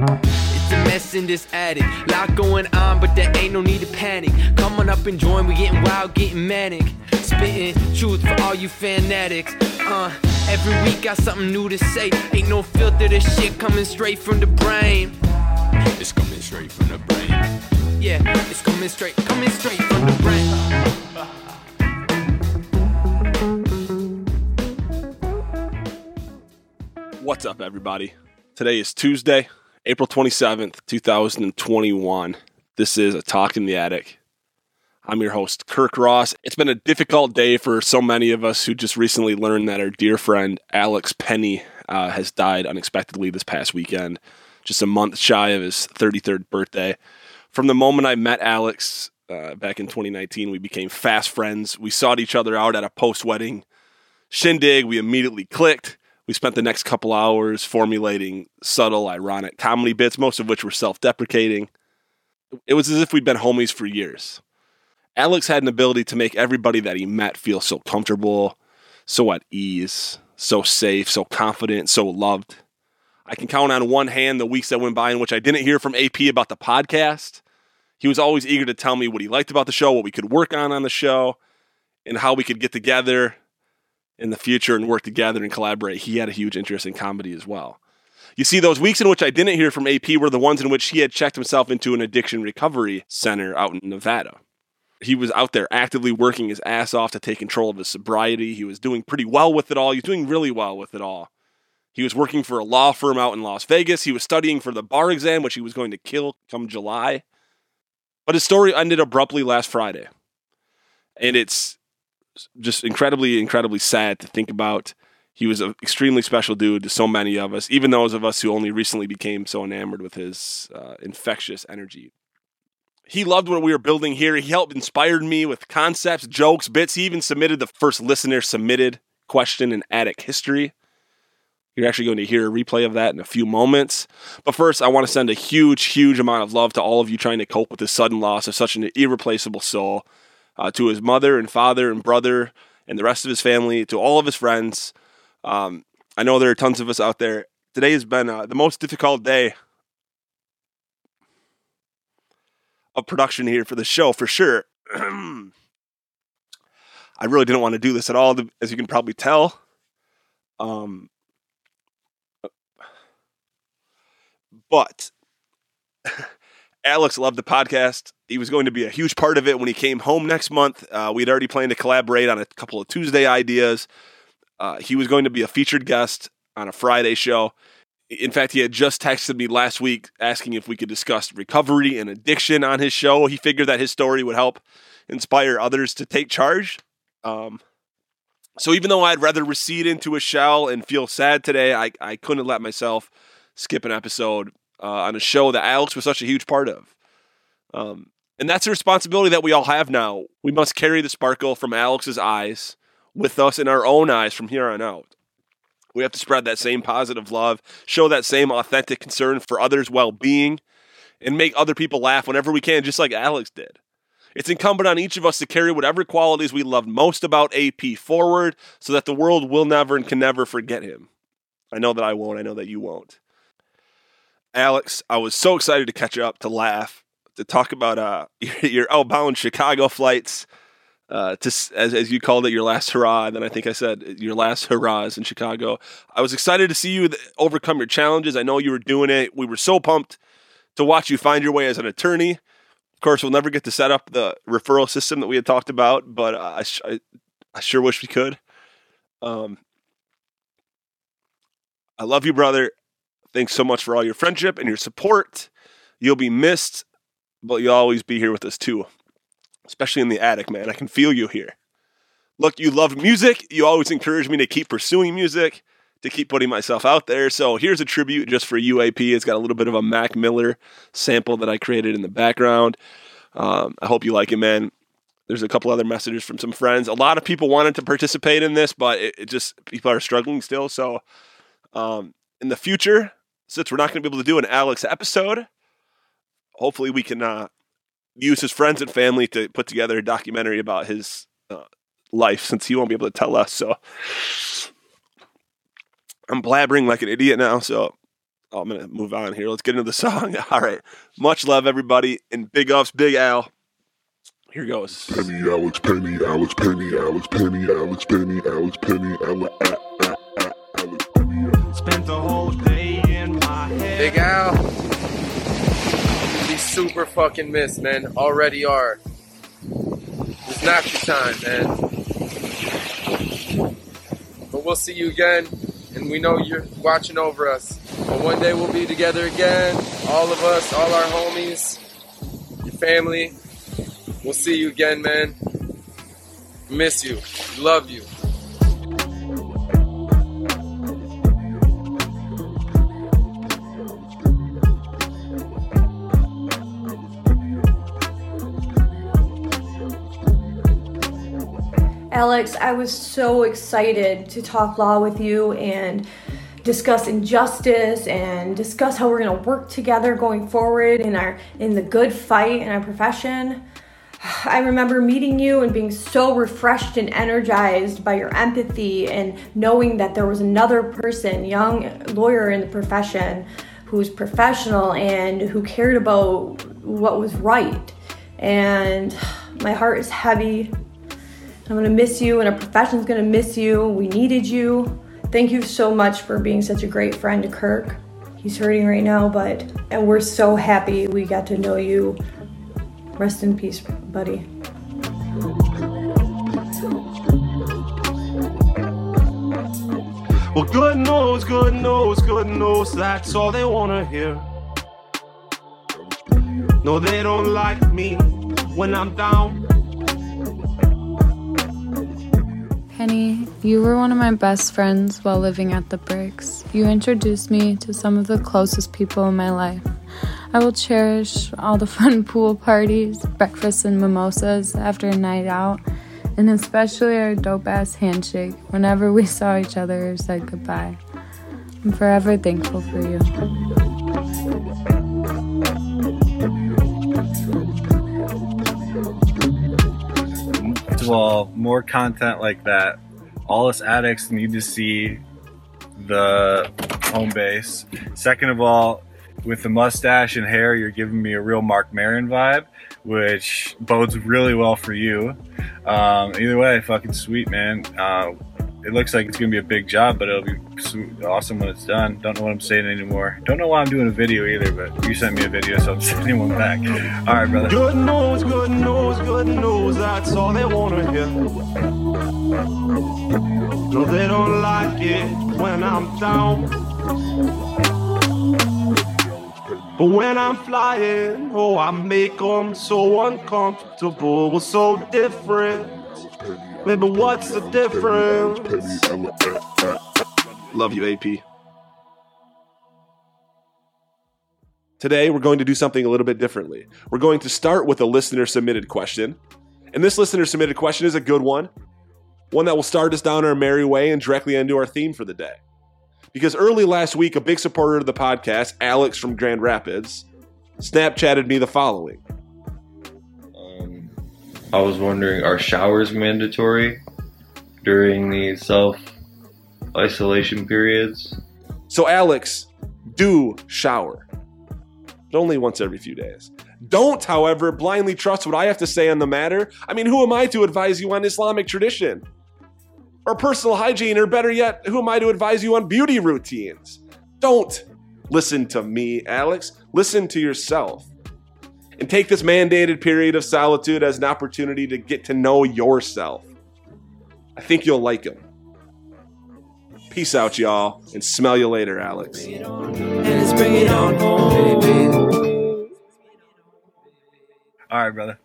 It's a mess in this attic. Lot going on, but there ain't no need to panic. Come on up and join, we getting wild, getting manic. Spitting truth for all you fanatics. Uh, every week got something new to say. Ain't no filter, this shit coming straight from the brain. It's coming straight from the brain. Yeah, it's coming straight, coming straight from the brain. What's up, everybody? Today is Tuesday, April 27th, 2021. This is a Talk in the Attic. I'm your host, Kirk Ross. It's been a difficult day for so many of us who just recently learned that our dear friend Alex Penny uh, has died unexpectedly this past weekend, just a month shy of his 33rd birthday. From the moment I met Alex uh, back in 2019, we became fast friends. We sought each other out at a post wedding shindig. We immediately clicked. We spent the next couple hours formulating subtle, ironic comedy bits, most of which were self deprecating. It was as if we'd been homies for years. Alex had an ability to make everybody that he met feel so comfortable, so at ease, so safe, so confident, so loved. I can count on one hand the weeks that went by in which I didn't hear from AP about the podcast. He was always eager to tell me what he liked about the show, what we could work on on the show, and how we could get together in the future and work together and collaborate. He had a huge interest in comedy as well. You see, those weeks in which I didn't hear from AP were the ones in which he had checked himself into an addiction recovery center out in Nevada. He was out there actively working his ass off to take control of his sobriety. He was doing pretty well with it all. He was doing really well with it all. He was working for a law firm out in Las Vegas. He was studying for the bar exam, which he was going to kill come July. But his story ended abruptly last Friday. And it's just incredibly, incredibly sad to think about. He was an extremely special dude to so many of us, even those of us who only recently became so enamored with his uh, infectious energy. He loved what we were building here. He helped inspired me with concepts, jokes, bits. He even submitted the first listener submitted question in Attic history. You're actually going to hear a replay of that in a few moments. But first, I want to send a huge, huge amount of love to all of you trying to cope with the sudden loss of such an irreplaceable soul uh, to his mother and father and brother and the rest of his family, to all of his friends. Um, I know there are tons of us out there. Today has been uh, the most difficult day of production here for the show, for sure. I really didn't want to do this at all, as you can probably tell. Um, but Alex loved the podcast. He was going to be a huge part of it when he came home next month. Uh, we had already planned to collaborate on a couple of Tuesday ideas. Uh, he was going to be a featured guest on a Friday show. In fact, he had just texted me last week asking if we could discuss recovery and addiction on his show. He figured that his story would help inspire others to take charge. Um, so even though I'd rather recede into a shell and feel sad today, I, I couldn't let myself skip an episode uh, on a show that Alex was such a huge part of. Um, and that's a responsibility that we all have now. We must carry the sparkle from Alex's eyes with us in our own eyes from here on out. We have to spread that same positive love, show that same authentic concern for others' well being, and make other people laugh whenever we can, just like Alex did. It's incumbent on each of us to carry whatever qualities we love most about AP forward so that the world will never and can never forget him. I know that I won't. I know that you won't. Alex, I was so excited to catch up, to laugh, to talk about uh, your outbound Chicago flights, uh, to as, as you called it, your last hurrah. And then I think I said your last hurrahs in Chicago. I was excited to see you overcome your challenges. I know you were doing it. We were so pumped to watch you find your way as an attorney. Of course, we'll never get to set up the referral system that we had talked about, but uh, I, I, I sure wish we could. Um, I love you, brother. Thanks so much for all your friendship and your support. You'll be missed, but you'll always be here with us too, especially in the attic, man. I can feel you here. Look, you love music. You always encourage me to keep pursuing music, to keep putting myself out there. So here's a tribute just for UAP. It's got a little bit of a Mac Miller sample that I created in the background. Um, I hope you like it, man. There's a couple other messages from some friends. A lot of people wanted to participate in this, but it, it just people are struggling still. So um, in the future, since we're not going to be able to do an Alex episode, hopefully we can uh, use his friends and family to put together a documentary about his uh, life since he won't be able to tell us. So I'm blabbering like an idiot now. So Oh, I'm gonna move on here. Let's get into the song. All right. Much love, everybody, and big ups, Big Al. Here goes. Penny, Alex Penny, Alex Penny, Alex Penny, Alex Penny, Alex Penny, Alex Alex Penny. Spent the whole day in my head. Big Al. He's super fucking missed, man. Already are. It's not your time, man. But we'll see you again, and we know you're watching over us. But one day we'll be together again. All of us, all our homies, your family. We'll see you again, man. Miss you. Love you. Alex, I was so excited to talk law with you and discuss injustice and discuss how we're going to work together going forward in our in the good fight in our profession. I remember meeting you and being so refreshed and energized by your empathy and knowing that there was another person, young lawyer in the profession, who was professional and who cared about what was right. And my heart is heavy. I'm gonna miss you, and our profession's gonna miss you. We needed you. Thank you so much for being such a great friend to Kirk. He's hurting right now, but and we're so happy we got to know you. Rest in peace, buddy. Well, good news, good news, good news. That's all they wanna hear. No, they don't like me when I'm down. Penny, you were one of my best friends while living at the Bricks. You introduced me to some of the closest people in my life. I will cherish all the fun pool parties, breakfasts, and mimosas after a night out, and especially our dope ass handshake whenever we saw each other or said goodbye. I'm forever thankful for you. First of all, more content like that. All us addicts need to see the home base. Second of all, with the mustache and hair, you're giving me a real Marc Maron vibe, which bodes really well for you. Um, either way, fucking sweet, man. Uh, it looks like it's gonna be a big job, but it'll be awesome when it's done. Don't know what I'm saying anymore. Don't know why I'm doing a video either, but you sent me a video, so I'm sending one back. All right, brother. Good news, good news, good news. That's all they wanna hear. No, they don't like it when I'm down. But when I'm flying, oh, I make them so uncomfortable, so different. Baby, what's the difference? Love you, AP. Today, we're going to do something a little bit differently. We're going to start with a listener submitted question. And this listener submitted question is a good one, one that will start us down our merry way and directly into our theme for the day. Because early last week, a big supporter of the podcast, Alex from Grand Rapids, Snapchatted me the following. Um, I was wondering, are showers mandatory during the self isolation periods? So, Alex, do shower, but only once every few days. Don't, however, blindly trust what I have to say on the matter. I mean, who am I to advise you on Islamic tradition? Or personal hygiene, or better yet, who am I to advise you on beauty routines? Don't listen to me, Alex. Listen to yourself. And take this mandated period of solitude as an opportunity to get to know yourself. I think you'll like him. Peace out, y'all, and smell you later, Alex. And let's bring it on home, baby. All right, brother.